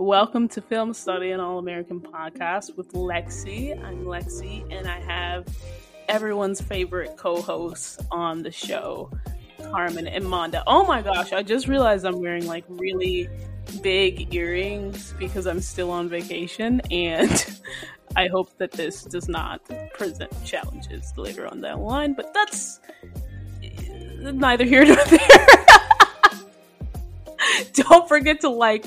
Welcome to Film Study, an All American podcast with Lexi. I'm Lexi, and I have everyone's favorite co hosts on the show, Carmen and Monda. Oh my gosh, I just realized I'm wearing like really big earrings because I'm still on vacation, and I hope that this does not present challenges later on down the line, but that's neither here nor there. don't forget to like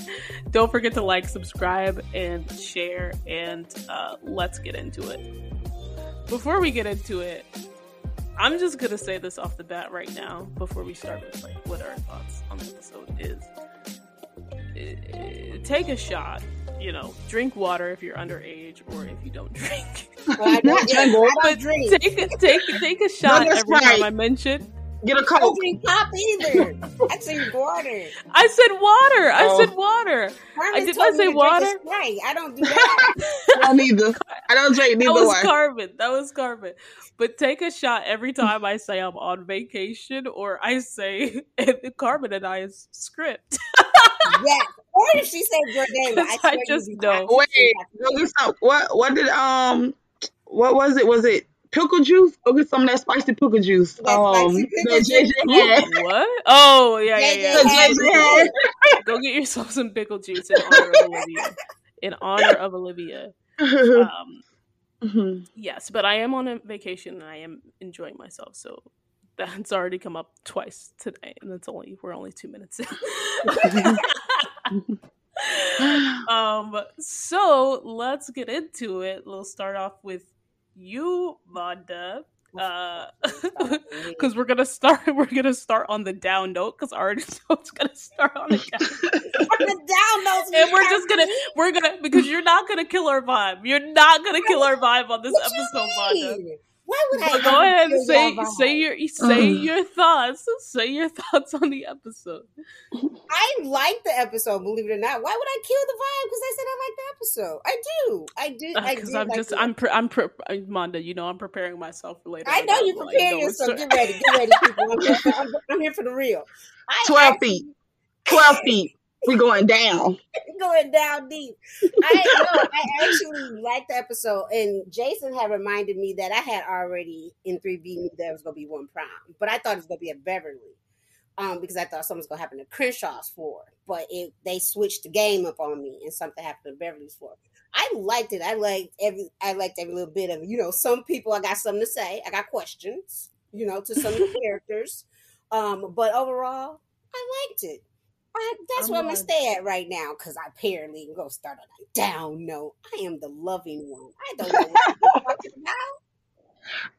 don't forget to like subscribe and share and uh, let's get into it before we get into it i'm just gonna say this off the bat right now before we start with like what our thoughts on the episode is take a shot you know drink water if you're underage or if you don't drink well, I don't drink, I don't drink. take, take, take a shot every right. time i mention Get a coke. I drink pop either. I drink water. I said water. I oh. said water. Carmen I did not say water. Right. I don't do that. I neither. I don't drink neither. That was Carmen. That was Carmen. But take a shot every time I say I'm on vacation or I say Carmen and I I's script. yes. Or if she said your name, I, I just know. Wait, what? What did um? What was it? Was it pickle juice. Go get some of that spicy pickle juice. That um, that JJ What? Oh yeah, yeah, yeah. Go get yourself some pickle juice in honor of Olivia. In honor of Olivia. Um, mm-hmm. Yes, but I am on a vacation and I am enjoying myself. So that's already come up twice today, and it's only we're only two minutes in. um. So let's get into it. We'll start off with you, Monda. Uh, because we're gonna start. We're gonna start on the down note because our note's gonna start on the down. on the down note, and we're just gonna we're gonna because you're not gonna kill our vibe. You're not gonna kill our vibe on this what episode, Monda. Why would I? go ahead and say say your say your thoughts. Say your thoughts on the episode. I like the episode. Believe it or not, why would I kill the vibe? Because I said I like the episode. I do. I do. Because uh, I'm like just. I'm. Pre- I'm. Pre- Monda. You know. I'm preparing myself for later. I know you're preparing like, yourself. Get ready. Get ready, people. I'm here for, I'm, I'm here for the real. I Twelve feet. Twelve feet. We're going down. going down deep. I. I actually liked the episode, and Jason had reminded me that I had already in 3B knew there was going to be one prime, but I thought it was going to be a Beverly. Um, because I thought something was gonna happen to Crenshaw's floor, but it they switched the game up on me, and something happened to Beverly's floor. I liked it. I liked every. I liked every little bit of. You know, some people I got something to say. I got questions. You know, to some of the characters. Um, but overall, I liked it. I, that's I'm where I'm gonna stay at right now because I apparently go start on a down note. I am the loving one. I don't know what you're talking about.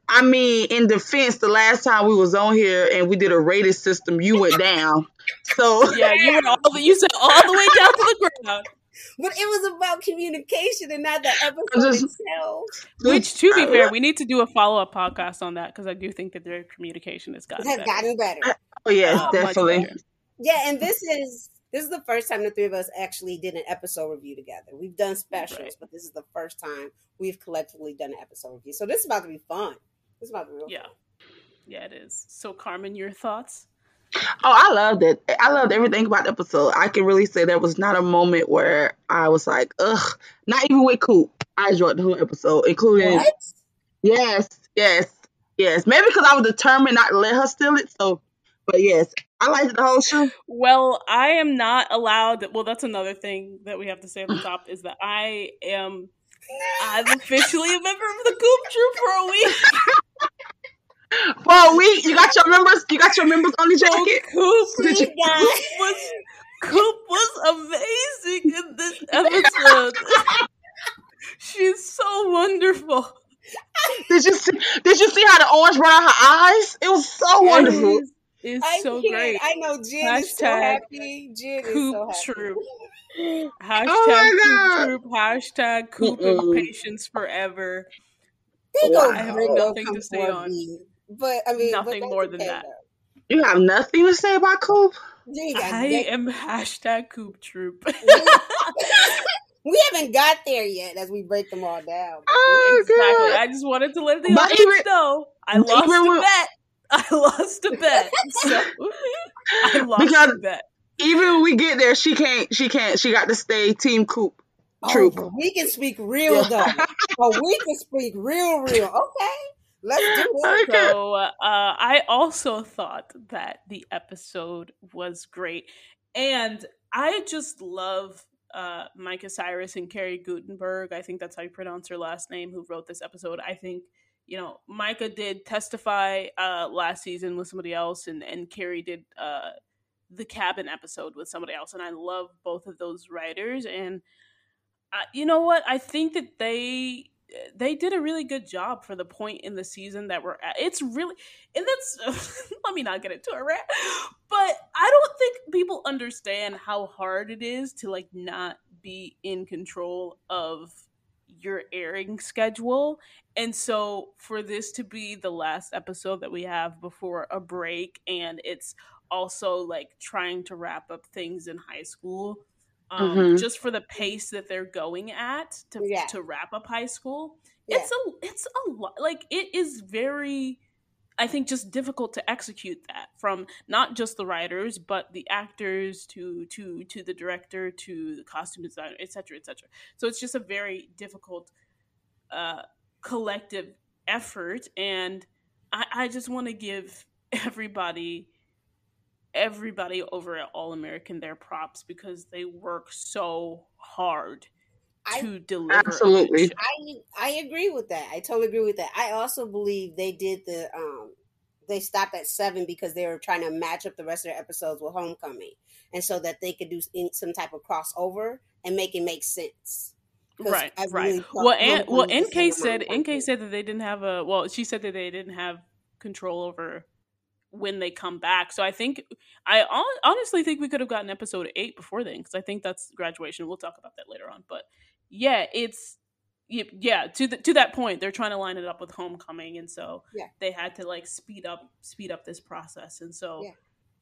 I mean, in defense, the last time we was on here and we did a rated system, you went down. So yeah, you went all the, you said all the way down to the ground. But it was about communication and not the episode just, itself. Which, to be fair, we need to do a follow up podcast on that because I do think that their communication has gotten has better. gotten better. Oh yes, uh, definitely. Yeah, and this is this is the first time the three of us actually did an episode review together. We've done specials, right. but this is the first time we've collectively done an episode review. So this is about to be fun. This is about to be real yeah, fun. yeah, it is. So Carmen, your thoughts? Oh, I loved it. I loved everything about the episode. I can really say there was not a moment where I was like, ugh. Not even with Coop. I enjoyed the whole episode, including. What? Yes, yes, yes. Maybe because I was determined not to let her steal it. So, but yes, I liked the whole show. Well, I am not allowed. Well, that's another thing that we have to say at the top is that I am. I'm officially a member of the Coop Troop for a week. for a week, you got your members. You got your members only oh, jacket. Coop, Coop was Coop was amazing in this episode. She's so wonderful. Did you see? Did you see how the orange brought out her eyes? It was so wonderful. Is so can't. great. I know Jen Hashtag is so happy. Jen Coop is so happy. Hashtag oh Coop Troop. Hashtag Coop and patience forever. I have nothing to say on. Me. But I mean, nothing more than that. You have nothing to say about Coop. I am hashtag Coop Troop. we haven't got there yet as we break them all down. Oh, exactly. God. I just wanted to let the audience know I lost the bet. I lost a bet. So I lost because, a bet. even when we get there, she can't. She can't. She got to stay Team Coop. True. Oh, we can speak real though. oh, we can speak real, real. Okay. Let's do it. So, uh, I also thought that the episode was great, and I just love uh, Micah Cyrus and Carrie Guttenberg. I think that's how you pronounce her last name. Who wrote this episode? I think you know Micah did testify uh, last season with somebody else, and and Carrie did uh, the cabin episode with somebody else, and I love both of those writers. And uh, you know what? I think that they they did a really good job for the point in the season that we're at. It's really, and that's let me not get into it, right? But I don't think people understand how hard it is to like not be in control of your airing schedule. And so for this to be the last episode that we have before a break, and it's also like trying to wrap up things in high school um, mm-hmm. just for the pace that they're going at to yeah. to wrap up high school. Yeah. It's a it's a lot like it is very I think just difficult to execute that from not just the writers but the actors to to to the director to the costume designer etc etc. So it's just a very difficult uh, collective effort and I, I just want to give everybody everybody over at All American their props because they work so hard to I, deliver. Absolutely, I I agree with that. I totally agree with that. I also believe they did the um they stopped at seven because they were trying to match up the rest of their episodes with Homecoming, and so that they could do some type of crossover and make it make sense. Right, right. well, and, well, NK said NK said that they didn't have a. Well, she said that they didn't have control over when they come back. So I think I honestly think we could have gotten episode eight before then because I think that's graduation. We'll talk about that later on. But yeah, it's yeah to the, to that point they're trying to line it up with homecoming and so yeah. they had to like speed up speed up this process and so yeah.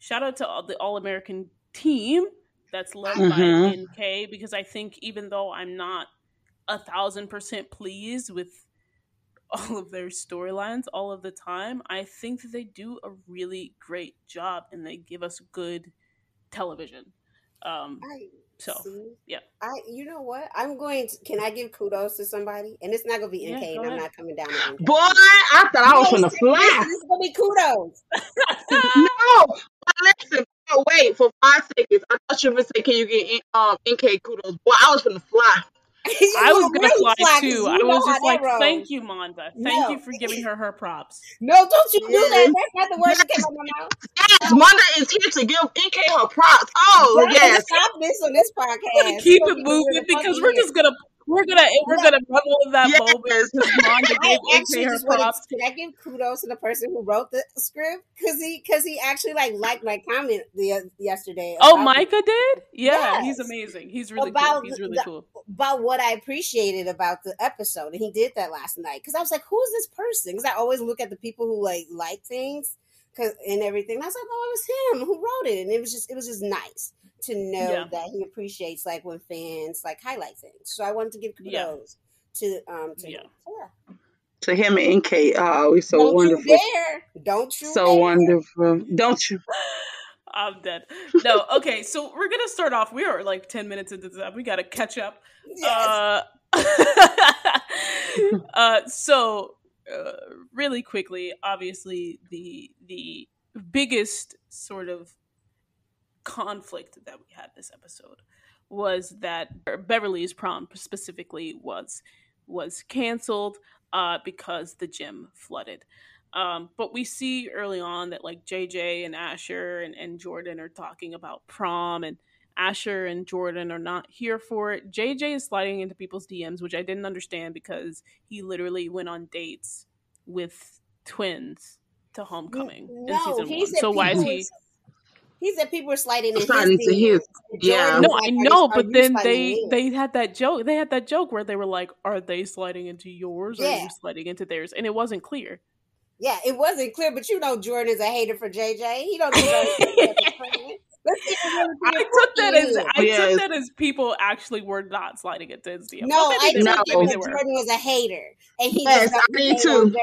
shout out to all the all american team that's led mm-hmm. by nk because i think even though i'm not a thousand percent pleased with all of their storylines all of the time. I think that they do a really great job and they give us good television. Um, I, so see, yeah, I you know what I'm going to. Can I give kudos to somebody? And it's not gonna be NK, yeah, and I'm not coming down. Boy, I thought I was gonna fly. This is gonna be kudos. no, but listen. Oh, wait for five seconds. I thought you were saying, "Can you get um NK kudos?" Boy, I was gonna fly. I was gonna really fly too. I was just like, "Thank you, Monda. Thank no. you for giving her her props." No, don't you do that. That's not the word that came out my mouth. Yes, Monda is here to give NK her props. Oh, yes. Stop this on this podcast. We're gonna keep it moving because we're just gonna we're gonna we're gonna revel in that yes. moment because I actually just wanted, Can I give kudos to the person who wrote the script because he because he actually like liked my comment the, yesterday. Oh, Micah did. Yeah, yes. he's amazing. He's really about cool. He's really the, cool about what I appreciated about the episode, and he did that last night because I was like, "Who's this person?" Because I always look at the people who like like things and everything. And I was like, "Oh, it was him who wrote it," and it was just it was just nice to know yeah. that he appreciates like when fans like highlight things. So I wanted to give kudos yeah. to um to yeah. him. yeah. To him and NK, oh, he's so Don't wonderful. You dare. Don't you? So dare. wonderful. Don't you? I'm dead. No, okay, so we're gonna start off. We are like ten minutes into this. We gotta catch up. Yes. Uh, uh, so uh, really quickly, obviously the the biggest sort of conflict that we had this episode was that Beverly's prom specifically was was canceled uh, because the gym flooded. Um, but we see early on that like JJ and Asher and, and Jordan are talking about prom and Asher and Jordan are not here for it. JJ is sliding into people's DMs, which I didn't understand because he literally went on dates with twins to homecoming no, in season one. So why is he he said people were sliding in sliding his, his yeah. No, I know, but then they they had that joke. They had that joke where they were like, "Are they sliding into yours or yeah. are you sliding into theirs?" And it wasn't clear. Yeah, it wasn't clear, but you know Jordan is a hater for JJ. He don't. Let's I took that as I yes. took that as people actually were not sliding into his DM. No, I took no. Jordan was a hater, and he yes, I did too.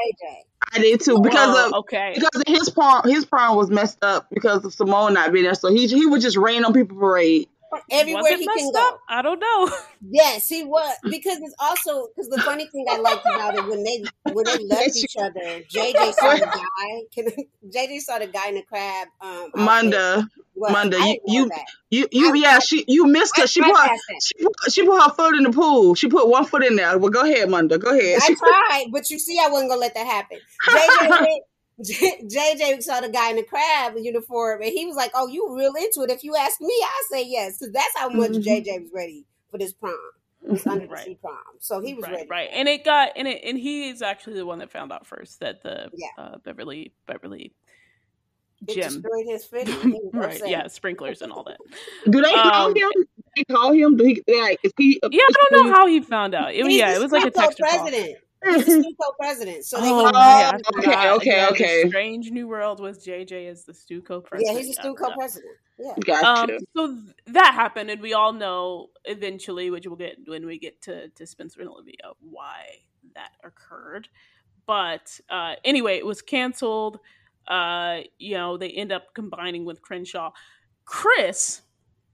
I did too because oh, of okay because of his prom his prom was messed up because of Simone not being there, so he he would just rain on people parade everywhere he can go. Up? I don't know. Yes, he was because it's also because the funny thing I liked about it when they when they left each other, JJ saw the guy. Can, JJ saw the guy in the crab. Um, Manda, well, Manda, you you, you you yeah, she you missed her. She put, she put she put her foot in the pool. She put one foot in there. Well, go ahead, Manda. Go ahead. I tried, but you see, I wasn't gonna let that happen. JJ went, JJ saw the guy in the crab uniform, and he was like, "Oh, you real into it? If you ask me, I say yes." So that's how much mm-hmm. JJ was ready for this prom, this under right. the sea prom. So he was right, ready, right? And it got and it and he is actually the one that found out first that the yeah. uh, Beverly Beverly it gym destroyed his fitting. right? Yeah, sprinklers and all that. Do they call um, him? Do they call him? Do he like? Is he? Yeah, I don't know how he found out. It, yeah, it was like a text president. Call. He's the Stuco president. So oh, yeah, okay, okay, okay. Strange New World was JJ as the Stuco president. Yeah, he's a Stuco president. Yeah. Gotcha. Um, so th- that happened, and we all know eventually, which we'll get when we get to, to Spencer and Olivia, why that occurred. But uh, anyway, it was canceled. Uh, you know, they end up combining with Crenshaw. Chris.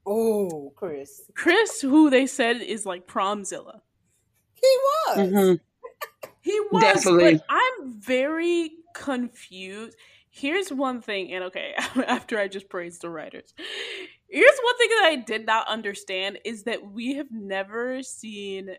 Oh, Chris. Chris, who they said is like Promzilla. He was. Mm-hmm. He was, Definitely. but I'm very confused. Here's one thing, and okay, after I just praised the writers, here's one thing that I did not understand is that we have never seen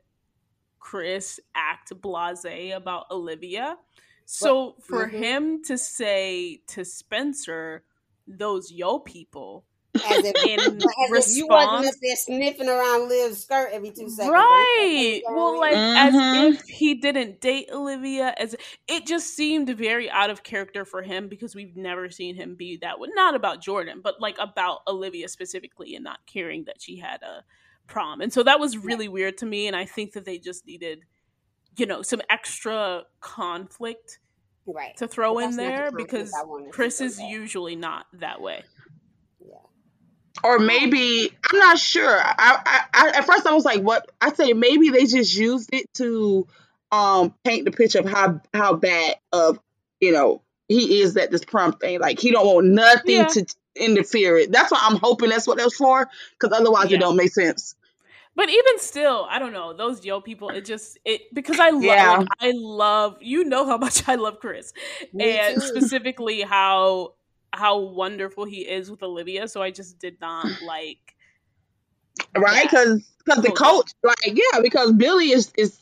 Chris act blasé about Olivia. So for mm-hmm. him to say to Spencer, those yo people, as if, in as response, if you wasn't up there sniffing around Liv's skirt every two seconds. Right. Well, like mm-hmm. as if he didn't date Olivia. As it just seemed very out of character for him because we've never seen him be that way. Not about Jordan, but like about Olivia specifically, and not caring that she had a prom. And so that was really yeah. weird to me. And I think that they just needed, you know, some extra conflict. Right. To throw in there because Chris is usually not that way or maybe I'm not sure. I, I, I, at first I was like, what? I say maybe they just used it to um paint the picture of how how bad of you know he is at this prom thing. Like he don't want nothing yeah. to interfere it. That's what I'm hoping. That's what that's for. Because otherwise, yeah. it don't make sense. But even still, I don't know those yo people. It just it because I love yeah. like, I love you know how much I love Chris Me and too. specifically how how wonderful he is with Olivia. So I just did not like right because because the coach like yeah because Billy is is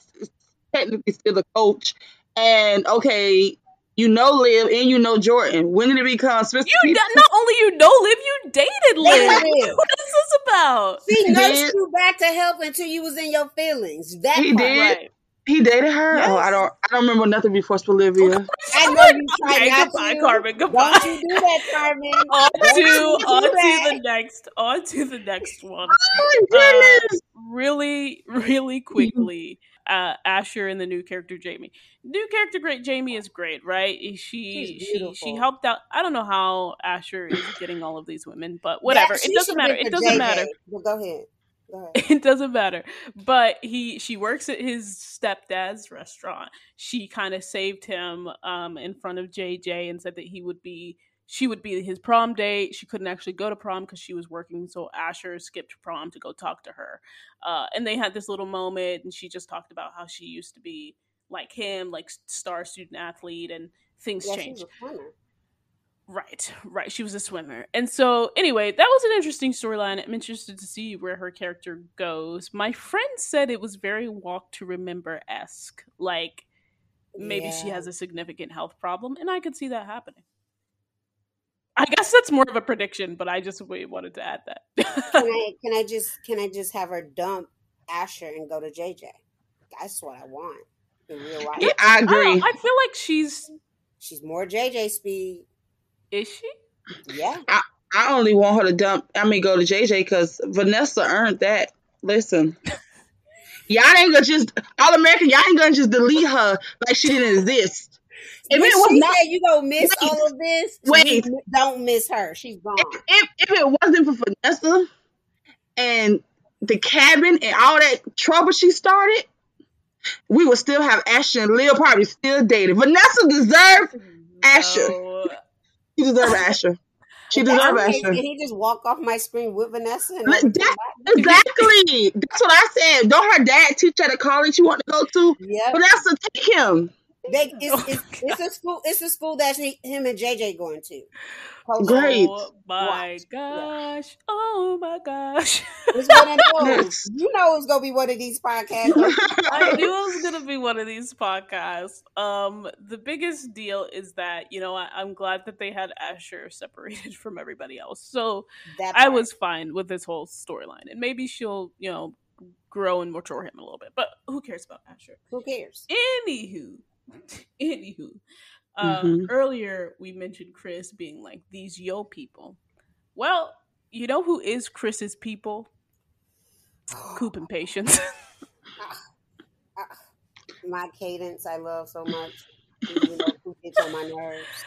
technically still the coach and okay you know Liv and you know Jordan. When did it become specific? You not only you know Liv, you dated Liv. what is this about? She nursed you back to health until you was in your feelings. That he part. did. Right. He dated her. Yes. Oh, I don't. I don't remember nothing before Olivia. I know you tried okay, not goodbye, to. Carmen. Goodbye. Don't you do that, Carmen. on to on to the next. On to the next one. Oh my goodness! Uh, really, really quickly. Uh, Asher and the new character Jamie. New character great Jamie is great, right? She she she helped out. I don't know how Asher is getting all of these women, but whatever. That, it doesn't matter. It doesn't matter. Well, go ahead. It doesn't matter. But he she works at his stepdad's restaurant. She kind of saved him um, in front of JJ and said that he would be she would be his prom date. She couldn't actually go to prom because she was working, so Asher skipped prom to go talk to her. Uh, and they had this little moment, and she just talked about how she used to be like him, like star student athlete, and things yeah, changed. Right, right. She was a swimmer. And so, anyway, that was an interesting storyline. I'm interested to see where her character goes. My friend said it was very walk to remember esque. Like, maybe yeah. she has a significant health problem, and I could see that happening. I guess that's more of a prediction, but I just wanted to add that. can I can I just can I just have her dump Asher and go to JJ? That's what I want in real life. Yeah, I agree. I, I feel like she's she's more JJ speed. Is she? Yeah. I, I only want her to dump. I mean, go to JJ because Vanessa earned that. Listen. Y'all ain't gonna just all American. Y'all ain't gonna just delete her like she didn't exist. If it was not, you gonna miss wait, all of this. Wait, don't miss her. She's gone. If, if, if, it wasn't for Vanessa, and the cabin and all that trouble she started, we would still have Asher and Lil probably still dated. Vanessa deserved mm-hmm. Asher. No. She deserved Asher. She deserves deserved amazing. Asher. Can he just walk off my screen with Vanessa? And Look, that- Exactly. That's what I said. Don't her dad teach her the college she want to go to? Yep. Vanessa, take him. They, it's, it's, it's a school. It's a school that he, him and JJ going to. Post- Great. Oh my Watch. gosh. Oh my gosh. It's one of those. You know it's gonna be one of these podcasts. I knew it was gonna be one of these podcasts. Um, the biggest deal is that you know I, I'm glad that they had Asher separated from everybody else, so That I was fine with this whole storyline, and maybe she'll you know grow and mature him a little bit. But who cares about Asher? Who cares? Anywho, anywho, uh, Mhm. earlier we mentioned Chris being like these yo people. Well, you know who is Chris's people? Coop and Patience. My cadence, I love so much. Even though who gets on my nerves.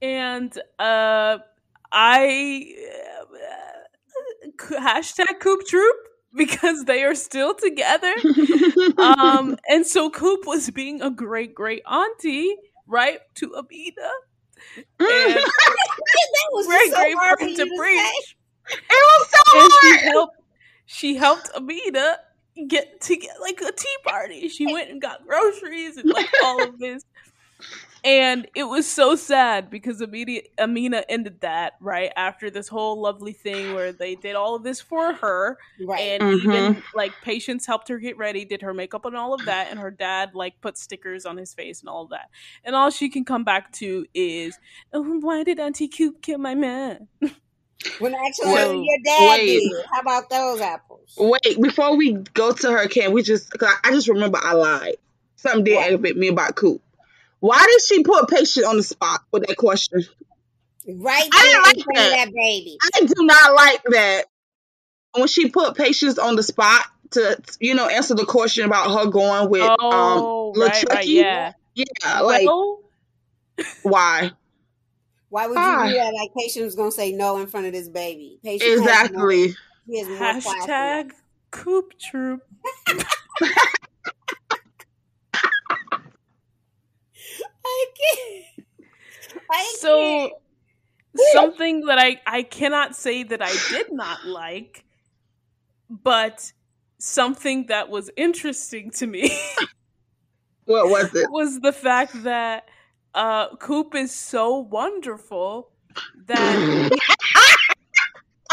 and uh I uh, hashtag Coop Troop because they are still together. Um, and so Coop was being a great, great auntie, right, to Amina, and that was just so great hard for friend you to to preach. It was so And she helped. She helped Amina get to get like a tea party. She went and got groceries and like all of this. And it was so sad because Amina, Amina ended that right after this whole lovely thing where they did all of this for her, Right. and Mhm. even like Patience helped her get ready, did her makeup and all of that, and her dad like put stickers on his face and all of that. And all she can come back to is, oh, why did Auntie Coop kill my man? when actually Wait, your dad wait. did. How about those apples? Wait, before we go to her, can we just? Cause I, I just remember I lied. Something did What? aggravate me about Coop. Why did she put patient on the spot with that question? Right I didn't like that. that baby. I do not like that. When she put patience on the spot to, you know, answer the question about her going with Oh, um Lil right, right, yeah. Yeah, like well, why? Why would you do that? Like Patience was gonna say no in front of this baby. Patience has more- Exactly. he has more class hashtag Coop Troop. I can't. I So can't. something that I I cannot say that I did not like, but something that was interesting to me What was it? was the fact that uh Coop is so wonderful that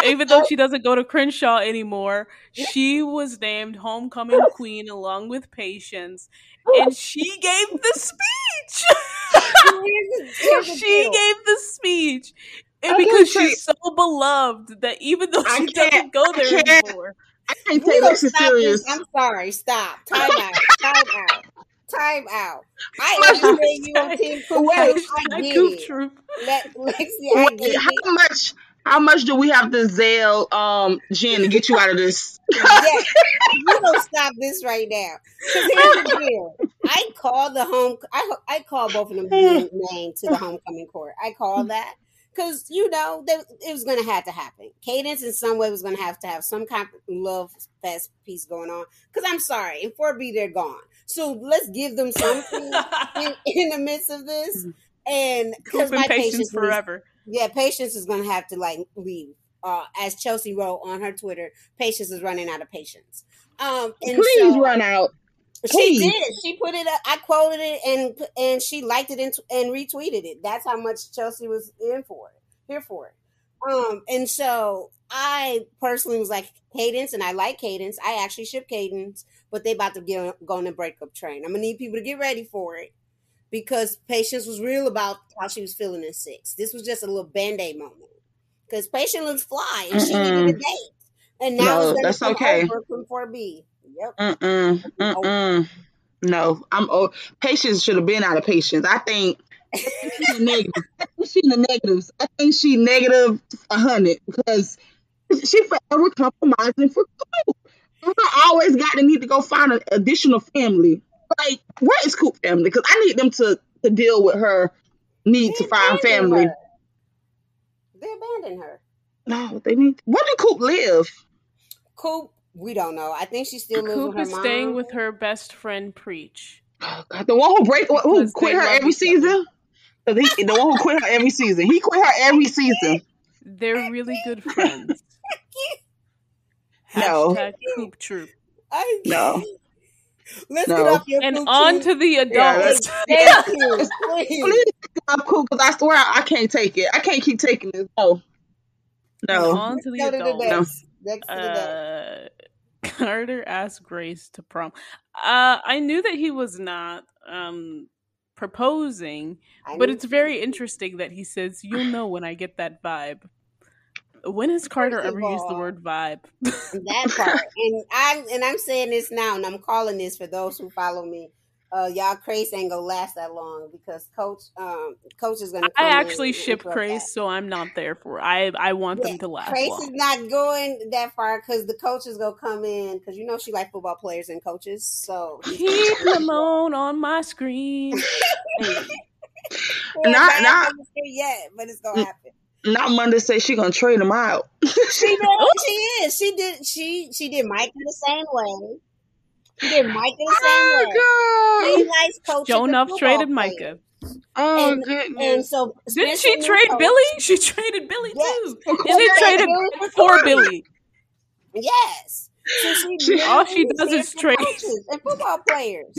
even though she doesn't go to Crenshaw anymore, she was named homecoming queen along with Patience, and she gave the speech. Here's the- here's the she gave the speech. And because she's so beloved that even though she doesn't go there anymore, I can't take gonna Lexi stop serious. I'm sorry. Stop. Time out. Time out. Time out. I Hashtag- understand you on Team Coop. Wait. I hashtag get it. Let, Lexi, I Wait, get how it. much? How much do we have to Zelle um Jen to get you out of this? Yes, you don't stop this right now. Here's the deal. I call the home. I I called both of them named to the homecoming court. I call that because you know that it was going to have to happen. Cadence in some way was going to have to have some kind of love fest piece going on. Because I'm sorry, in 4B they're gone. So let's give them something in, in the midst of this. And because my patience patience needs- forever. Yeah, patience is gonna have to like leave. Uh, as Chelsea wrote on her Twitter, patience is running out of patience. Um, and Please so run out. she did. She put it. Up, I quoted it, and and she liked it and, and retweeted it. That's how much Chelsea was in for it, here for it. Um, and so I personally was like Cadence, and I like Cadence. I actually ship Cadence, but they about to get go on the breakup train. I'm gonna need people to get ready for it because Patience was real about how she was feeling in six. This was just a little band aid moment because Patience looks fly and she needed a date, and now No, that's okay. from 4B. Yep. Mm-mm, mm-mm. No, I'm. Oh, patience should have been out of patience. I think she's negative. I think she in the negatives. I think she negative a hundred because she forever compromising for Coop. I always got to need to go find an additional family. Like, where is Coop family? Because I need them to to deal with her need to find family. her. They abandoned her. No, they need. Where do Coop live? Coop, we don't know. I think she still lives Coop with her is mom. staying with her best friend Preach. Oh, God, the one who break who quit her every season. Cause he, the one who quit her every season. He quit her every season. They're really good friends. no. Hashtag Coop Troop. I, no. Let's no. get off your and on to the adults. Yeah, Thank you. Please. Please stop cool because I swear I, I, can't take it. I can't keep taking this. No. No. And on to the adults. No. Next uh, Carter asked Grace to prom. Uh, I knew that he was not um, proposing, but it's very interesting that he says, "You'll know when I get that vibe." When has Carter ever all, used the word vibe? that part, and I'm and I'm saying this now, and I'm calling this for those who follow me. Uh, y'all Crace ain't gonna last that long because coach um coach is gonna. I actually ship Crace, so I'm not there for. I I want yeah, them to last. Crace long. is not going that far because the coach is gonna come in because you know she like football players and coaches. So keep alone on my screen. not not yet, but it's gonna happen. Not Monday say she gonna trade him out. she knows oh, she is. She did. She she did Mike the same way. She did Mike the oh, same oh, way. She likes coaching. Joe traded Micah. Oh and, goodness! And so didn't she trade coach, Billy? She traded Billy yes. too. And she traded Billy for Billy. Yes. So she, all she does is trade and football players.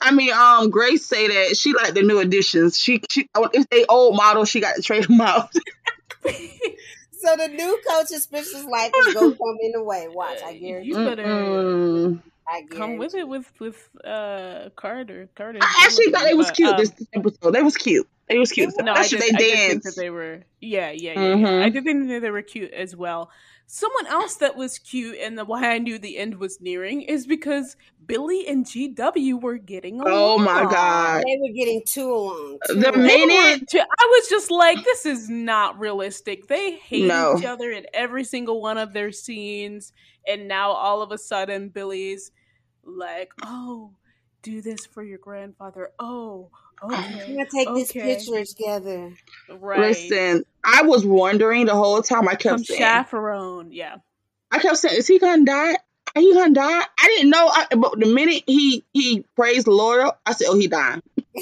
I mean, um, Grace say that she like the new additions. She, she, if they old model, she got to trade them out. so the new coach is Spencer's life is gonna come in the way. Watch, I guarantee. You better mm come with it with with uh Carter. Carter. I actually thought it was cute um, this episode. They was cute. It was cute. No, I did, they I did think that they were. Yeah, yeah, yeah. Mm-hmm. yeah. I did think that they were cute as well. Someone else that was cute and the why I knew the end was nearing is because Billy and GW were getting oh along. Oh my god. They were getting too along. Too the minute too, I was just like, this is not realistic. They hate no. each other in every single one of their scenes. And now all of a sudden Billy's like, Oh, do this for your grandfather. Oh, Oh, okay. I'm gonna take okay. this picture together. Right. Listen, I was wondering the whole time. I kept Some saying, chaperone. Yeah. I kept saying, "Is he gonna die? Are you gonna die?" I didn't know. I, but the minute he he praised Laura, I said, "Oh, he died."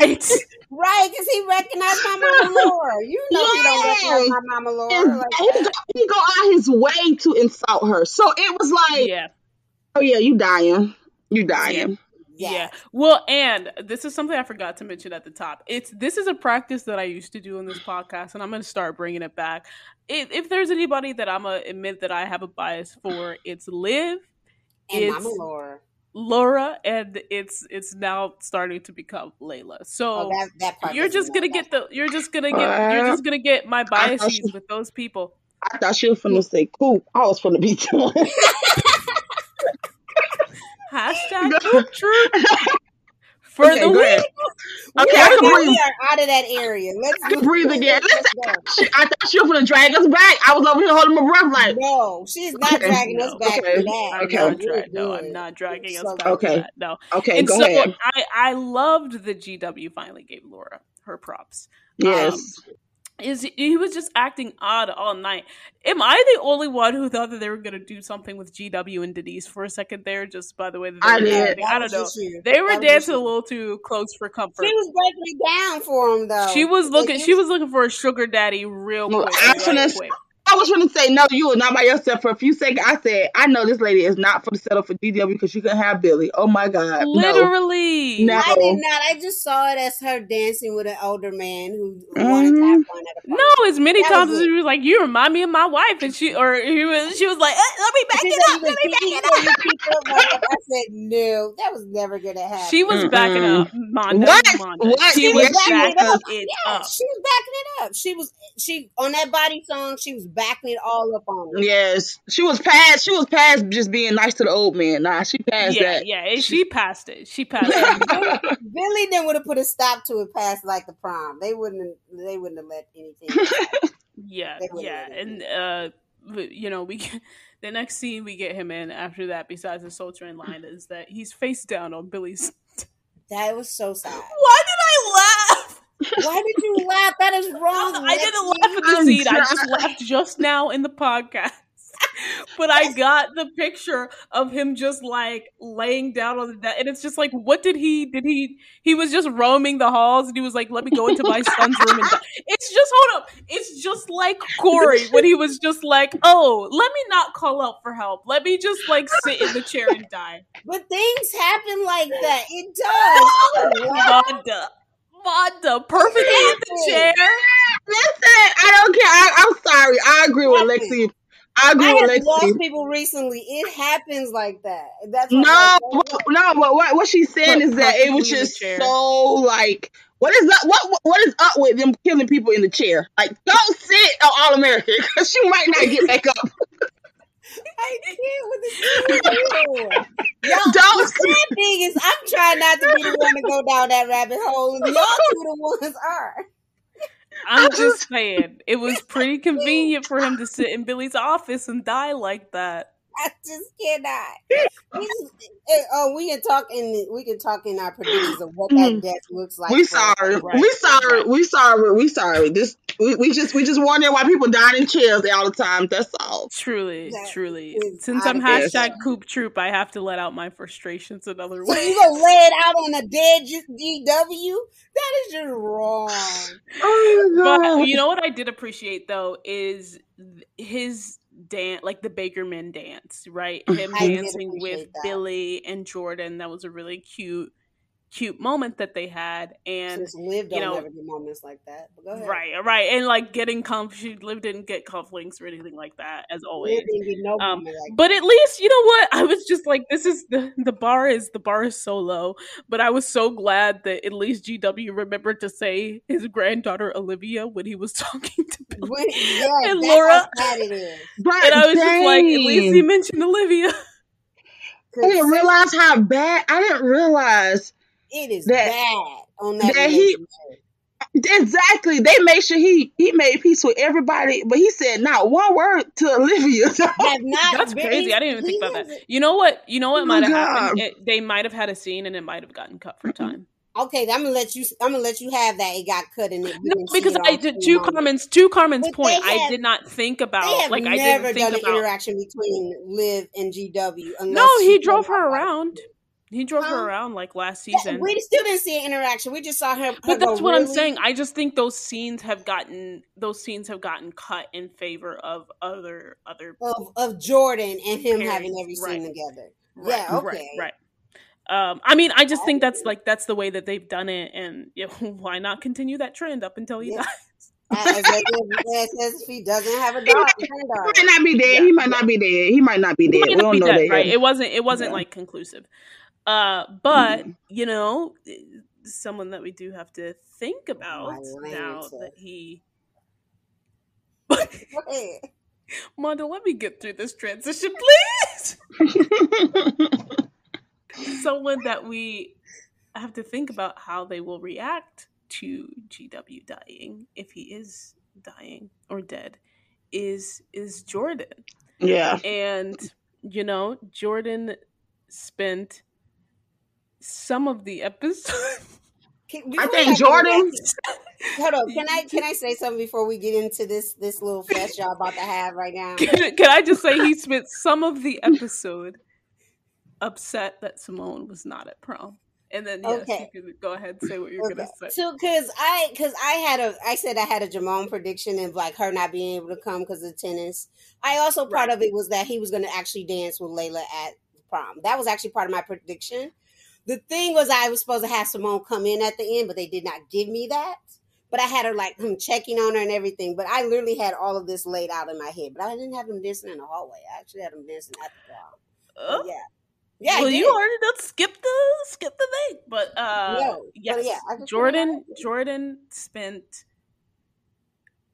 right. Right, because he recognized my mama Laura. You know yes. he don't recognize my mama Laura. Like he, go, he go out his way to insult her. So it was like, yeah. oh yeah, you dying. You dying. Yeah. yeah. Well, and this is something I forgot to mention at the top. It's this is a practice that I used to do in this podcast, and I'm going to start bringing it back. If, if there's anybody that I'm gonna admit that I have a bias for, it's Liv, and it's Mama Laura. Laura, and it's it's now starting to become Layla. So oh, that, that you're just gonna get the you're just gonna get you're just gonna get my biases with those people. I thought she was gonna say cool. I was gonna be doing. Hashtag Coop Troop. For okay, the week. Okay, I can breathe. We are out of that area. Let's I can breathe again. Let's, I thought she was going to drag us back. I was over here holding my breath like. No, she's not okay. dragging us back okay. that. Okay. I'm dra- no, I'm not dragging us back okay. No. Okay, and go so ahead. I, I loved the GW finally gave Laura her props. Yes. Um, is he was just acting odd all night. Am I the only one who thought that they were going to do something with GW and Denise for a second there? Just by the way, that I did. I don't know. They were dancing a little too close for comfort. She was breaking it down for him, though. She was looking. She was looking for a sugar daddy real quick. Right quick. I was trying to say, no, you were not by yourself for a few seconds. I said, I know this lady is not for the settle for GW because she can have Billy. Oh my God. Literally. No. I did not. I just saw it as her dancing with an older man who mm-hmm. wanted to have fun at a party. No, as many that times as she was like, You remind me of my wife. And she, or he was, she was like, eh, Let me back it up. Let me back it up. I said, No, that was never going to happen. She was mm backing up. Mondo, what? Mondo. What? She, she was, was backing it up. It yeah, she was backing it up. She was, she, on that body song, she was backing it all up on it. Yes, she was past. She was past just being nice to the old man. Nah, she passed yeah, that. Yeah, she passed it. She passed it. Billy then would have put a stop to it past like the prom. They wouldn't. Have, they wouldn't have let anything. yeah, yeah, and uh, you know we. the next scene we get him in after that, besides the Soul Train line, is that he's face down on Billy's. That was so sad. Why did I laugh? Why did you laugh? That is wrong. I didn't laugh at the scene. I just laughed just now in the podcast. but I got the picture of him just like laying down on the bed, and it's just like, what did he? Did he? He was just roaming the halls, and he was like, "Let me go into my son's room." And die. it's just hold up, it's just like Corey when he was just like, "Oh, let me not call out for help. Let me just like sit in the chair and die." But things happen like that. It does. Oh, Wanda. Wanda, perfectly in the chair. Listen, I don't care. I, am sorry. I agree with Lexi. I agree I with Lexi. lost people recently. It happens like that. That's no, like, no. But what what she's saying is that it was just so like. What is up? What what is up with them killing people in the chair? Like, don't sit on All American because she might not get back up. I can't with this. Y'all, Don't. The sad thing is, I'm trying not to be the one to go down that rabbit hole, and y'all two the ones are. I'm just saying, it was pretty convenient for him to sit in Billy's office and die like that. I just cannot. oh, we can talk in we can talk in our predictions of what that mm. death looks like. We sorry. Right. We sorry. We sorry. We sorry. This we, we just we just wonder why people die in chairs all the time. That's all. Truly, that truly. Since I'm hashtag Coop Troop, I have to let out my frustrations another way. So you gonna lay it out on a dead GW? That is just wrong. Oh but you know what I did appreciate though is his dance like the Bakerman dance, right? Mm-hmm. Him I dancing with that. Billy and Jordan. That was a really cute cute moment that they had and Since Liv don't you know, never get moments like that. Right, right. And like getting conf she Liv didn't get cufflinks or anything like that as always. No um, like but at least you know what? I was just like this is the the bar is the bar is so low. But I was so glad that at least GW remembered to say his granddaughter Olivia when he was talking to Billy when, yeah, and Laura. But and I was dang. just like, at least he mentioned Olivia. I didn't realize how bad I didn't realize it is that, bad on that. that he, exactly. They made sure he he made peace with everybody, but he said not one word to Olivia. That's crazy. I didn't even think about that. You know what? You know what oh might have happened? It, they might have had a scene and it might have gotten cut for time. Okay, I'm gonna let you. I'm gonna let you have that. It got cut in it. No, because I did two Carmen's two Carmen's but point. Have, I did not think about like I didn't think about interaction between Liv and GW. No, he drove her around. He drove um, her around like last season. We still didn't see an interaction. We just saw her. her but that's what really... I'm saying. I just think those scenes have gotten those scenes have gotten cut in favor of other other of, of Jordan and him parents. having every scene right. together. Right. Yeah. Okay. Right. right. Um, I mean, I just think that's like that's the way that they've done it, and you know, why not continue that trend up until he yeah. dies? as, as, if he doesn't have a dog, he might not be dead. Yeah. He might not be dead. He might not be dead. We don't know dead, that. Right? It wasn't. It wasn't yeah. like conclusive. Uh, but mm-hmm. you know, someone that we do have to think about now that he. Mondo, let me get through this transition, please. someone that we have to think about how they will react to GW dying if he is dying or dead is is Jordan. Yeah. And you know, Jordan spent some of the episodes. I think Jordan. Hold on, can I can I say something before we get into this this little fest y'all about to have right now? Can, can I just say he spent some of the episode upset that Simone was not at prom. And then yes, okay. you can go ahead and say what you're okay. gonna say. So, cause I, cause I had a, I said I had a Jamon prediction of like her not being able to come because of tennis. I also part right. of it was that he was gonna actually dance with Layla at prom. That was actually part of my prediction. The thing was, I was supposed to have Simone come in at the end, but they did not give me that. But I had her like him checking on her and everything. But I literally had all of this laid out in my head. But I didn't have him dancing in the hallway. I actually had him dancing at the prom. Uh, yeah. Yeah, well, you already done skip the skip the thing, but uh, no, yes, but yeah, Jordan Jordan spent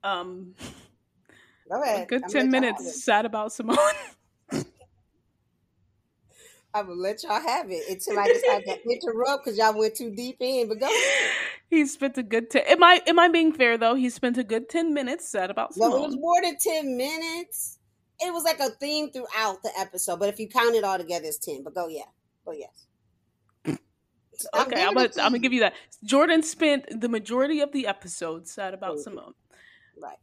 um a good I'm ten minutes sad about Simone. I will let y'all have it until I decide to interrupt because y'all went too deep in. But go ahead. He spent a good ten. Am I am I being fair though? He spent a good ten minutes sad about. Simone. No, it was more than ten minutes. It was like a theme throughout the episode, but if you count it all together, it's ten. But go, yeah, but yes. okay, I'm gonna I'm gonna give you that. Jordan spent the majority of the episode sad about mm-hmm. Simone. Right.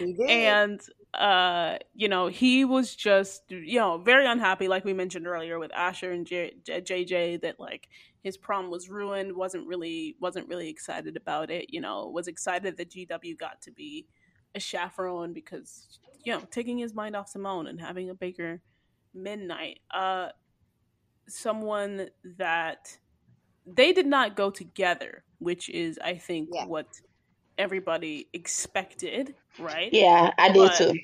and uh, you know, he was just, you know, very unhappy, like we mentioned earlier with Asher and J- J- JJ, that like his prom was ruined. wasn't really wasn't really excited about it. You know, was excited that GW got to be a chaperone because you know taking his mind off Simone and having a Baker midnight. Uh, someone that they did not go together, which is I think yeah. what everybody expected, right? Yeah, I did but too.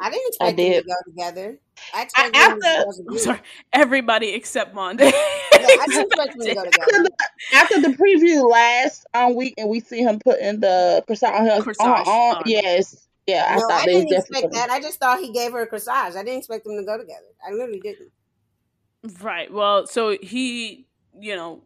I didn't expect I did. them to go together. I expected after, I'm sorry, everybody except Monday. yeah, I didn't expect to go together. After the, after the preview last um, week, and we see him putting the corsage on her, corsage on, on, yes, yeah, I no, thought I didn't expect that. I just thought he gave her a corsage. I didn't expect them to go together. I literally didn't. Right. Well, so he, you know,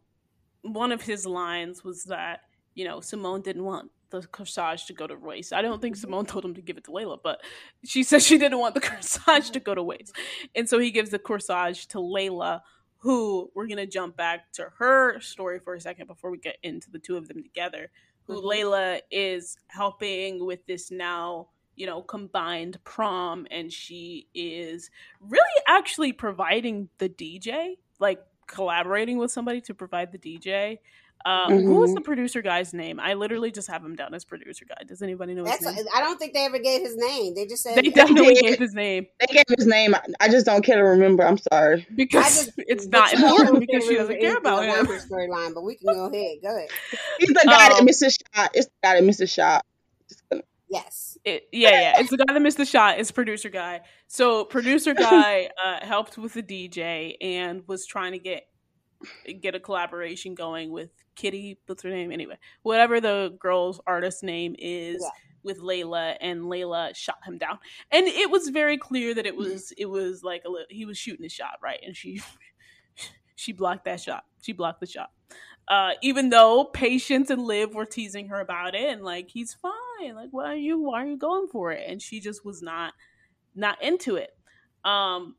one of his lines was that you know Simone didn't want the corsage to go to Royce. I don't think Simone told him to give it to Layla, but she said she didn't want the corsage to go to Royce. And so he gives the corsage to Layla, who we're going to jump back to her story for a second before we get into the two of them together. Who mm-hmm. Layla is helping with this now, you know, combined prom, and she is really actually providing the DJ, like collaborating with somebody to provide the DJ. Uh, mm-hmm. Who was the producer guy's name? I literally just have him down as producer guy. Does anybody know his name? I don't think they ever gave his name. They just said they definitely they gave his name. They gave his name. I just don't care to remember. I'm sorry because just, it's not important because she doesn't care about him. Storyline, but we can go ahead. Go ahead. He's the guy um, that missed the shot. It's the guy that missed the shot. Yes. It, yeah, yeah. It's the guy that missed the shot. It's producer guy. So producer guy uh, helped with the DJ and was trying to get get a collaboration going with Kitty, what's her name? Anyway, whatever the girl's artist name is yeah. with Layla, and Layla shot him down. And it was very clear that it mm-hmm. was it was like a little, he was shooting a shot, right? And she she blocked that shot. She blocked the shot. Uh, even though Patience and Liv were teasing her about it, and like he's fine, like why are you why are you going for it? And she just was not not into it. Um,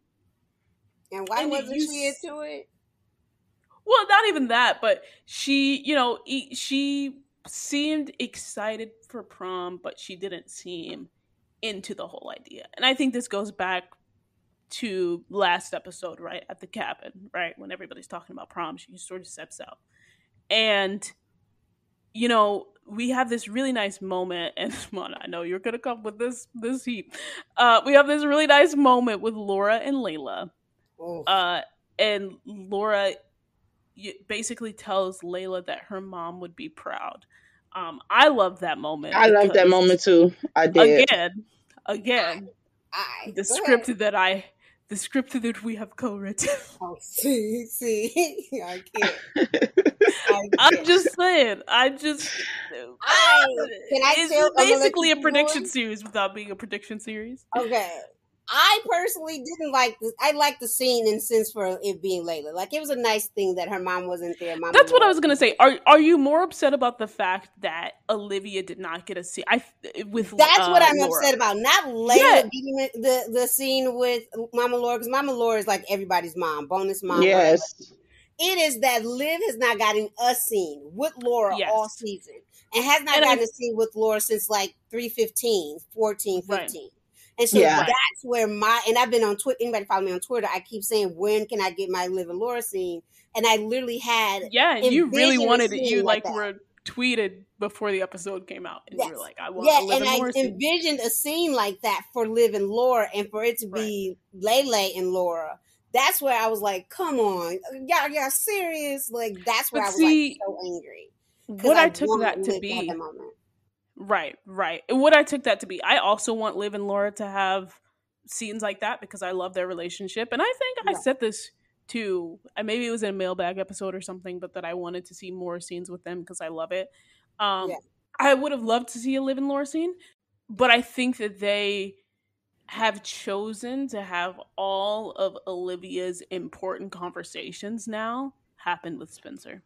and why and wasn't she into it? Well not even that but she you know she seemed excited for prom but she didn't seem into the whole idea. And i think this goes back to last episode right at the cabin right when everybody's talking about prom she sort of steps out. And you know we have this really nice moment and Mona, i know you're gonna come with this this heat. Uh we have this really nice moment with laura and layla. Oh. uh and laura basically tells Layla that her mom would be proud. Um, I love that moment. I love that moment too. I did again, again. I, I the script ahead. that I, the script that we have co-written. Oh, see, see, I can't. I am just saying. I just. I, can I it's basically a prediction series without being a prediction series. Okay, I personally didn't like this. I liked the scene in sense for it being Layla. Like it was a nice thing that her mom wasn't there. Mom That's what I was gonna say. Are are you more upset about the fact that Olivia did not get a scene? I with that's uh, what I'm Laura. upset about. Not Layla yeah. getting the the scene with Mama Laura because Mama Laura is like everybody's mom, bonus mom. Yes. It is that Liv has not gotten a scene with Laura yes. all season and has not and gotten I, a scene with Laura since like 315, 14, 15. Right. And so yeah. that's where my and I've been on Twitter. Anybody follow me on Twitter? I keep saying, when can I get my Liv and Laura scene? And I literally had yeah, and you really wanted it. You like, like were tweeted before the episode came out, and yes. you were like, I want yeah, and, and I envisioned a scene like that for Liv and Laura, and for it to be right. Lele and Laura. That's where I was like, come on, y'all, y'all serious? Like that's where but I was see, like so angry. What I, I took that to be Right, right. And what I took that to be, I also want Liv and Laura to have scenes like that because I love their relationship. And I think yeah. I said this too. Maybe it was in a mailbag episode or something, but that I wanted to see more scenes with them because I love it. Um, yeah. I would have loved to see a Liv and Laura scene, but I think that they have chosen to have all of Olivia's important conversations now happen with Spencer.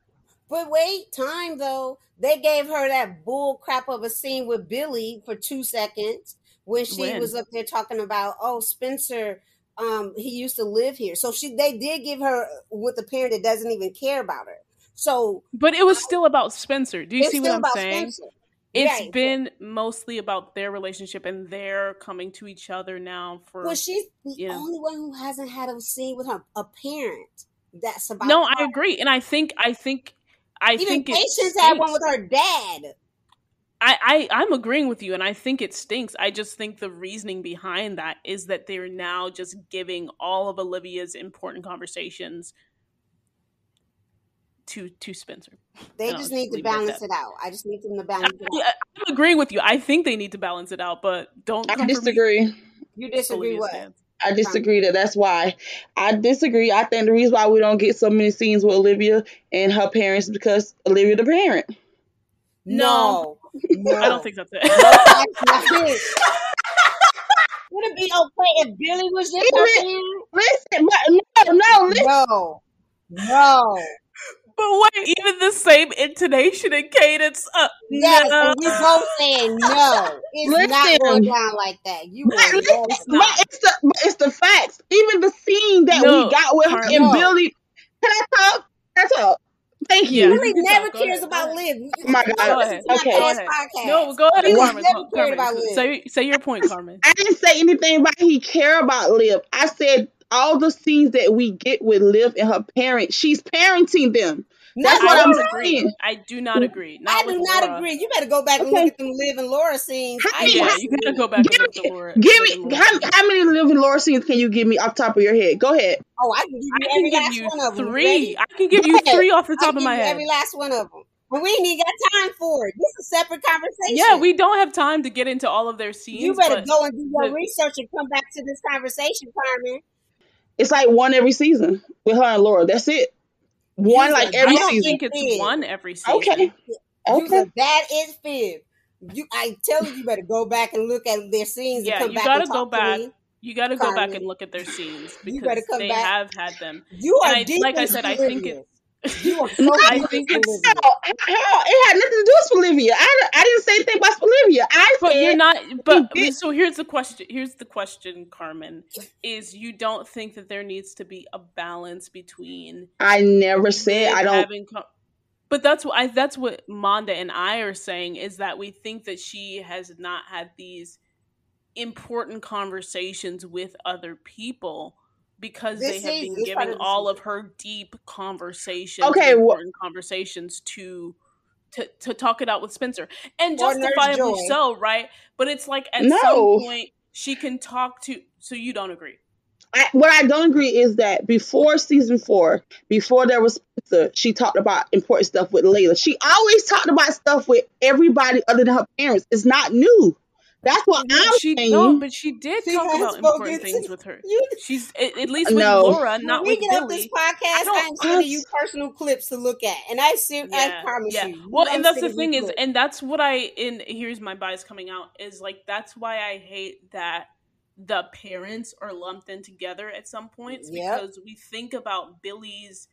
But wait, time though. They gave her that bull crap of a scene with Billy for two seconds when she when? was up there talking about, oh, Spencer, um, he used to live here. So she they did give her with a parent that doesn't even care about her. So But it was still about Spencer. Do you see what I'm saying? Spencer. It's right. been mostly about their relationship and they're coming to each other now for. Well, she's the you know. only one who hasn't had a scene with her a parent. That's about. No, her. I agree, and I think I think I Even think Patience had one with her dad. I, I I'm agreeing with you, and I think it stinks. I just think the reasoning behind that is that they're now just giving all of Olivia's important conversations to to Spencer. They just need to balance it out. I just need them to balance I, it out. I'm agreeing with you. I think they need to balance it out, but don't. I disagree. You disagree what? I disagree that that's why I disagree. I think the reason why we don't get so many scenes with Olivia and her parents because Olivia the parent. No, no. I don't think that's it. No, that's not it. Would it be okay if Billy was just listen, listen, but no, no, listen. no, no. But wait, even the same intonation and cadence. Uh, yes, no. and we both saying no. It's listen, not going down like that. You but, listen, but it's the but it's the facts. Even the scene that no, we got with her and Billy. Can I talk? Can I talk? Thank you. Billy never talk. cares about Liv. Oh my God. Go ahead. Okay. Go ahead. No, go ahead, Carmen. Never Carmen. About Liv. Say, say your point, Carmen. I didn't say anything about he care about Liv. I said all the scenes that we get with Liv and her parents, she's parenting them. That's what I'm saying. I do not agree. Not I do not Laura. agree. You better go back and look at them Liv and Laura scenes. I, yeah, you gotta go back give and look at Laura. Give me how, how, many Liv and Laura scenes can you give me off top of your head? Go ahead. Oh, I can give you, I can give you three. I can give you three off the top of my head. Every last one of them. But we ain't even got time for it. This is a separate conversation. Yeah, we don't have time to get into all of their scenes. You better go and do your the, research and come back to this conversation, Carmen. It's like one every season with her and Laura. That's it. One like every I don't season. think it's one every season. Okay. Okay. That is fib. You, I tell you, you better go back and look at their scenes. Yeah, you gotta go back. To you got to go back and look at their scenes because they back. have had them. You are I, like I said. I think it's you are so I think it's how, it had nothing to do with Olivia. I, I didn't say anything about Olivia. I but said you're not. But so here's the question. Here's the question, Carmen. Is you don't think that there needs to be a balance between? I never said I don't. Com- but that's what I. That's what Manda and I are saying is that we think that she has not had these important conversations with other people because this they have been giving all of her deep conversations, okay, important conversations to to to talk it out with Spencer, and justifiably so, right? But it's like at no. some point she can talk to. So you don't agree? I, what I don't agree is that before season four, before there was Spencer, she talked about important stuff with Layla. She always talked about stuff with everybody other than her parents. It's not new. That's what I'm she, saying. No, but she did she talk about important things with her. You, She's at, at, least with no. Laura, not when we get Billy. this podcast. I'm sending you personal clips to look at, and I see. Yeah, I promise yeah. you. Well, and that's the thing is, and that's what I. In here's my bias coming out is like that's why I hate that the parents are lumped in together at some points yep. because we think about Billy's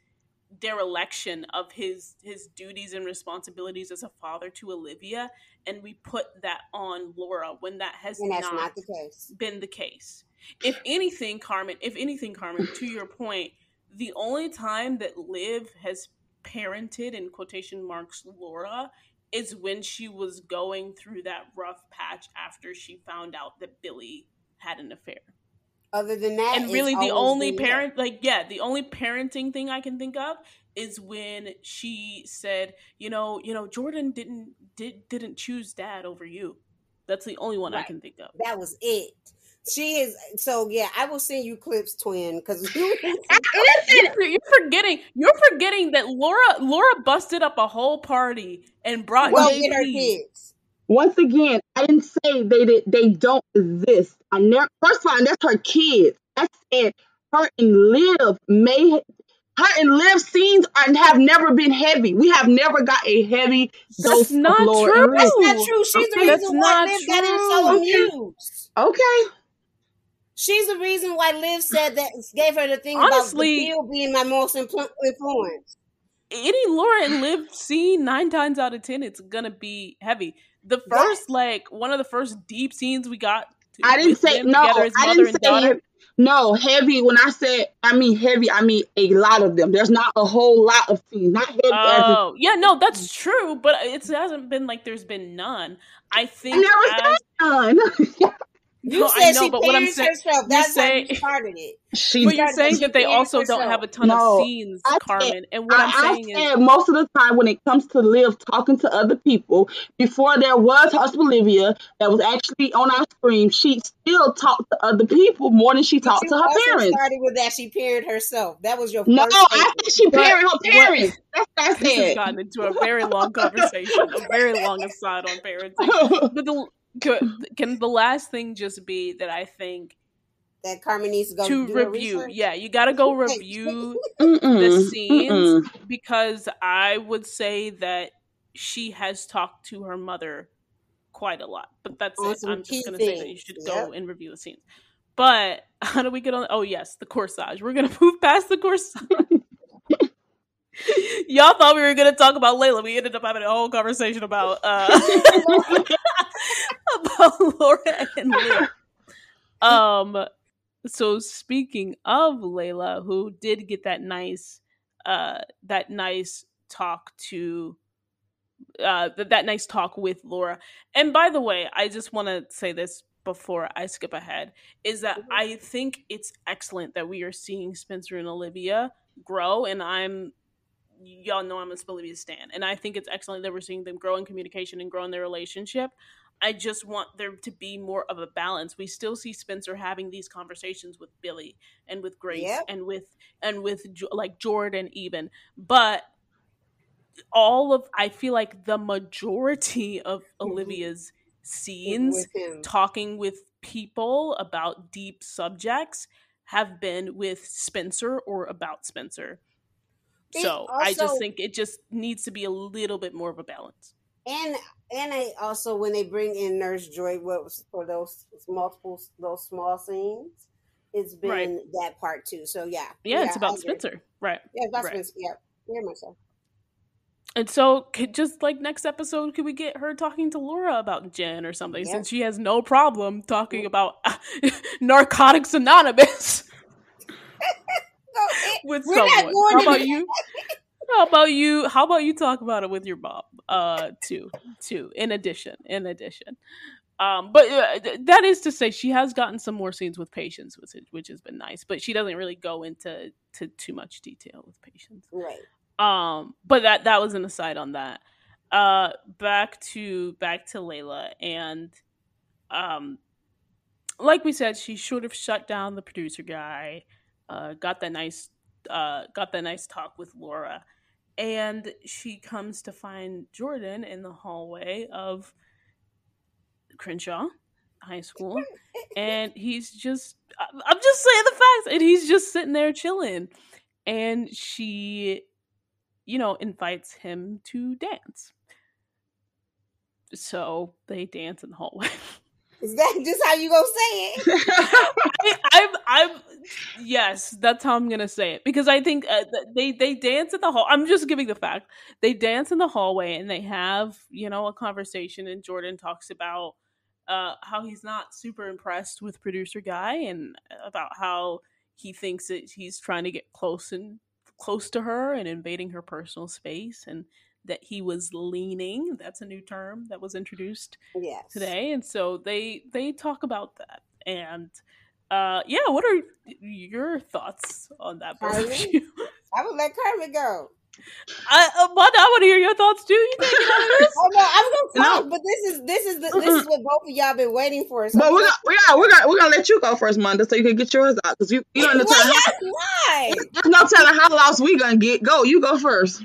dereliction of his his duties and responsibilities as a father to Olivia and we put that on Laura when that has not, not the case. been the case. If anything, Carmen, if anything, Carmen, to your point, the only time that Liv has parented in quotation marks Laura is when she was going through that rough patch after she found out that Billy had an affair. Other than that, and really the only parent, there. like yeah, the only parenting thing I can think of is when she said, you know, you know, Jordan didn't did didn't choose dad over you. That's the only one right. I can think of. That was it. She is so yeah. I will send you clips, twin, because you're forgetting. You're forgetting that Laura Laura busted up a whole party and brought well, her kids. Once again, I didn't say they did, they don't exist. I never. First of all, that's her kids. I said her and Liv may her and Liv scenes are, have never been heavy. We have never got a heavy That's not true. That's not true. She's okay. the reason why Liv got so amused. Okay. She's the reason why Liv said that gave her the thing Honestly, about the being my most influence. Any Laura and Liv scene, nine times out of ten, it's gonna be heavy. The first, like one of the first deep scenes we got. I didn't say no. I didn't say. No, heavy. When I said I mean heavy, I mean a lot of them. There's not a whole lot of scenes. Not heavy. Oh, yeah, no, that's mm. true. But it hasn't been like there's been none. I think I never as, none. You no, said know, she but what I'm saying, herself. That's say, why you started it. She, but you're saying that they also herself. don't have a ton no, of scenes, I Carmen. Said, and what I, am saying I is, most of the time when it comes to Liv talking to other people, before there was Hospital Olivia that was actually on our screen, she still talked to other people more than she talked to her parents. Started with that she parent herself. That was your no. I think she parent her parents. What, That's what I said. This has gotten into a very long conversation, a very long aside on parenting. But the can the last thing just be that I think that Carmen needs to go to review. Yeah, you got to go review the scenes mm-mm. because I would say that she has talked to her mother quite a lot. But that's it. I'm just going to say that you should yep. go and review the scenes. But how do we get on? Oh yes, the corsage. We're gonna move past the corsage. Y'all thought we were gonna talk about Layla. We ended up having a whole conversation about uh about Laura and Liv. Um so speaking of Layla, who did get that nice uh that nice talk to uh that, that nice talk with Laura. And by the way, I just want to say this before I skip ahead is that mm-hmm. I think it's excellent that we are seeing Spencer and Olivia grow and I'm y'all know I'm a Olivia stan, and I think it's excellent that we're seeing them grow in communication and grow in their relationship. I just want there to be more of a balance. We still see Spencer having these conversations with Billy and with Grace yep. and with and with like Jordan even, but all of I feel like the majority of mm-hmm. Olivia's scenes with talking with people about deep subjects have been with Spencer or about Spencer so also, I just think it just needs to be a little bit more of a balance. And and I also when they bring in Nurse Joy, what was for those multiple those small scenes, it's been right. that part too. So yeah, yeah, yeah it's about Spencer, right? Yeah, about right. Spencer. Yeah, very much so. And so, could just like next episode, could we get her talking to Laura about Jen or something? Yep. Since she has no problem talking about Narcotics Anonymous. with We're someone. How about you? How about you? How about you talk about it with your mom? Uh, too, too. In addition, in addition. Um, but uh, that is to say, she has gotten some more scenes with patients, which which has been nice. But she doesn't really go into to too much detail with patients, right? Um, but that that was an aside on that. Uh, back to back to Layla and um, like we said, she should have shut down the producer guy uh, got that nice uh, got that nice talk with Laura, and she comes to find Jordan in the hallway of Crenshaw High School, and he's just I'm just saying the facts, and he's just sitting there chilling, and she, you know, invites him to dance. So they dance in the hallway. Is that just how you gonna say it? I, am I'm, yes, that's how I'm gonna say it because I think uh, they they dance in the hall. I'm just giving the fact they dance in the hallway and they have you know a conversation and Jordan talks about uh, how he's not super impressed with producer guy and about how he thinks that he's trying to get close and close to her and invading her personal space and that he was leaning. That's a new term that was introduced yes. today, and so they they talk about that. And uh, yeah, what are your thoughts on that? I, I would let Carmen go. I, uh, I want to hear your thoughts too. You think oh no, I'm gonna talk, no. but this is this is the, this is what both of y'all been waiting for. So but we're gonna, we got we're gonna we're gonna let you go first, Monday, so you can get yours out because you you don't know why. There's no telling how lost we gonna get. Go, you go first.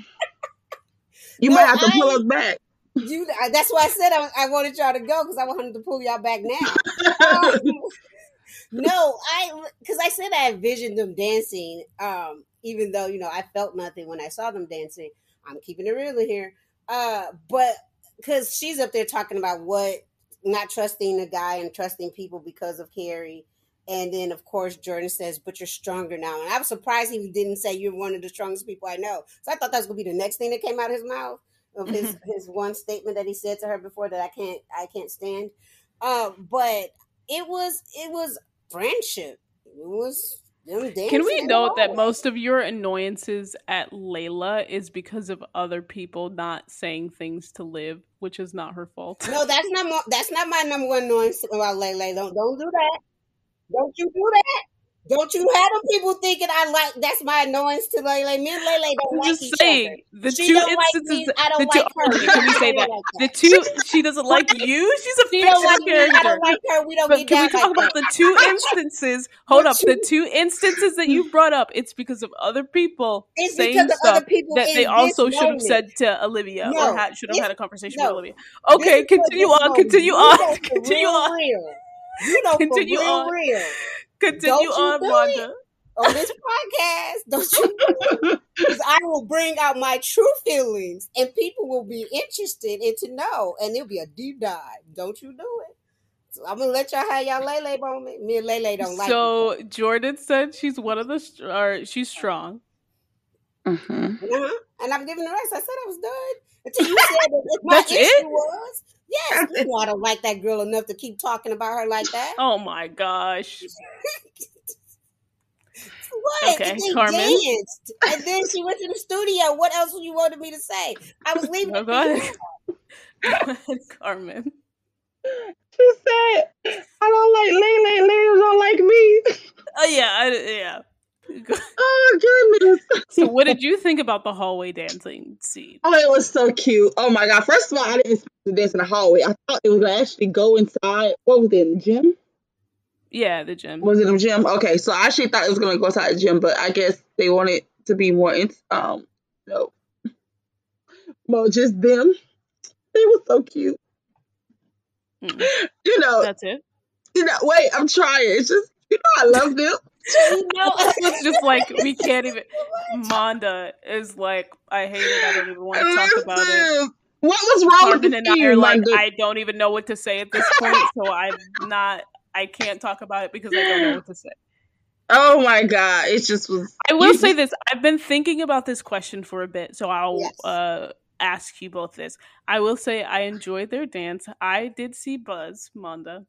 You no, might have to pull us back. You, that's why I said I, I wanted y'all to go because I wanted to pull y'all back now. um, no, I because I said I envisioned them dancing. Um, even though you know I felt nothing when I saw them dancing. I'm keeping it real in here. Uh, but because she's up there talking about what not trusting a guy and trusting people because of Carrie. And then, of course, Jordan says, "But you're stronger now." And I was surprised he didn't say you're one of the strongest people I know. So I thought that was gonna be the next thing that came out of his mouth of his his one statement that he said to her before that I can't I can't stand. Um, but it was it was friendship. It was can we note that most of your annoyances at Layla is because of other people not saying things to Liv, which is not her fault? No, that's not mo- that's not my number one annoyance about Layla. Don't don't do that. Don't you do that. Don't you have them people thinking I like that's my annoyance to Lele. Me and Lele don't I'm like just each saying, other. The she two instances like I don't like two, her. Can we say that? The two she doesn't like you. She's a she fictional like character. I don't like her. We don't but Can we talk like about that. the two instances? Hold up, the two instances that you brought up. It's because of other people it's saying stuff that they also should have said to Olivia no, or should have had a conversation no, with Olivia. Okay, continue on. Continue on. Continue on. You know, continue on. Real. Continue on, Wanda. On this podcast, don't you? Because I will bring out my true feelings, and people will be interested and to know, and it'll be a deep dive. Don't you do it? So I'm gonna let y'all have y'all Lele moment. Me and Lele don't like. So Jordan said she's one of the, or she's strong. Mm-hmm. Uh-huh. And I'm giving the rest. I said I was done until you said that my That's issue it? was Yes, you know I don't like that girl enough to keep talking about her like that. Oh my gosh. what? Okay, Carmen. Danced, and then she went to the studio. What else you wanted me to say? I was leaving. Oh, go ahead. go ahead, Carmen. She said, "I don't like Lele. Lele don't like me." Oh yeah, I, yeah oh goodness! so, what did you think about the hallway dancing scene? Oh, it was so cute. Oh my god! First of all, I didn't expect to dance in the hallway. I thought it was gonna actually go inside. What was it in the gym? Yeah, the gym. Was it the gym? Okay, so I actually thought it was gonna go inside the gym, but I guess they wanted to be more in, um no, well, just them. They were so cute. Mm. You know, that's it. You know, wait, I'm trying. It's just you know I love them no, it's just like we can't even. Manda is like, I hate it. I don't even want to talk about it. What was wrong Carmen with and I are like, I don't even know what to say at this point, so I'm not. I can't talk about it because I don't know what to say. Oh my god, it just was. I will say this: I've been thinking about this question for a bit, so I'll yes. uh, ask you both this. I will say I enjoyed their dance. I did see Buzz Manda.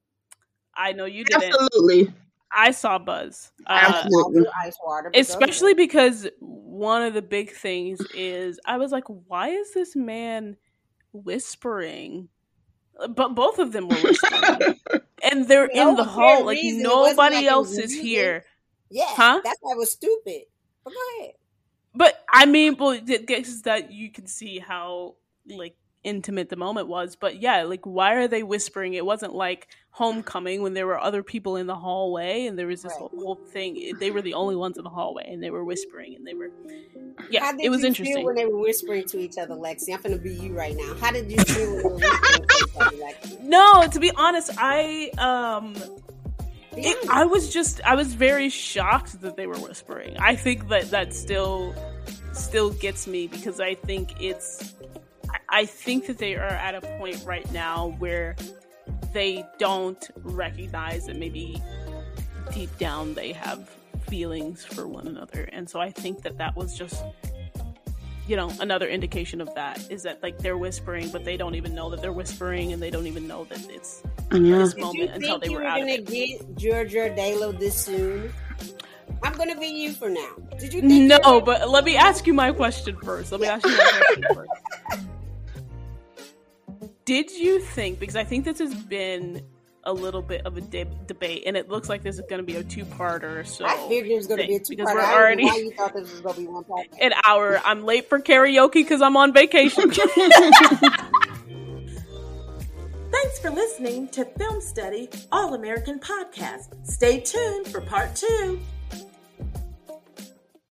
I know you didn't. Absolutely. I saw Buzz. Absolutely. Uh, especially because one of the big things is I was like, why is this man whispering? But both of them were whispering, and they're no, in the hall. Like nobody like else is here. Yeah, huh? That's why it was stupid. But go ahead. But I mean, but guess that you can see how like intimate the moment was. But yeah, like why are they whispering? It wasn't like homecoming when there were other people in the hallway and there was this right. whole thing. They were the only ones in the hallway and they were whispering and they were yeah, it was interesting when they were whispering to each other. Lexi, I'm gonna be you right now. How did you feel when they were whispering to each other? Lexi? No, to be honest, I um. It, I was just I was very shocked that they were whispering. I think that that still still gets me because I think it's I think that they are at a point right now where they don't recognize that maybe deep down they have feelings for one another. And so I think that that was just you know another indication of that is that like they're whispering but they don't even know that they're whispering and they don't even know that it's yeah. Uh-huh. this moment until they were, were out gonna of it. get Giorgio Dalo this soon I'm gonna be you for now. Did you? no, but let me ask you my question first. Let me ask you my question first did you think because I think this has been a little bit of a de- debate, and it looks like this is going to be a two-parter. So I figured it was going to be a two-parter. Because we're already you thought this was going to be one part. An hour. I'm late for karaoke because I'm on vacation. Thanks for listening to Film Study All American Podcast. Stay tuned for part two.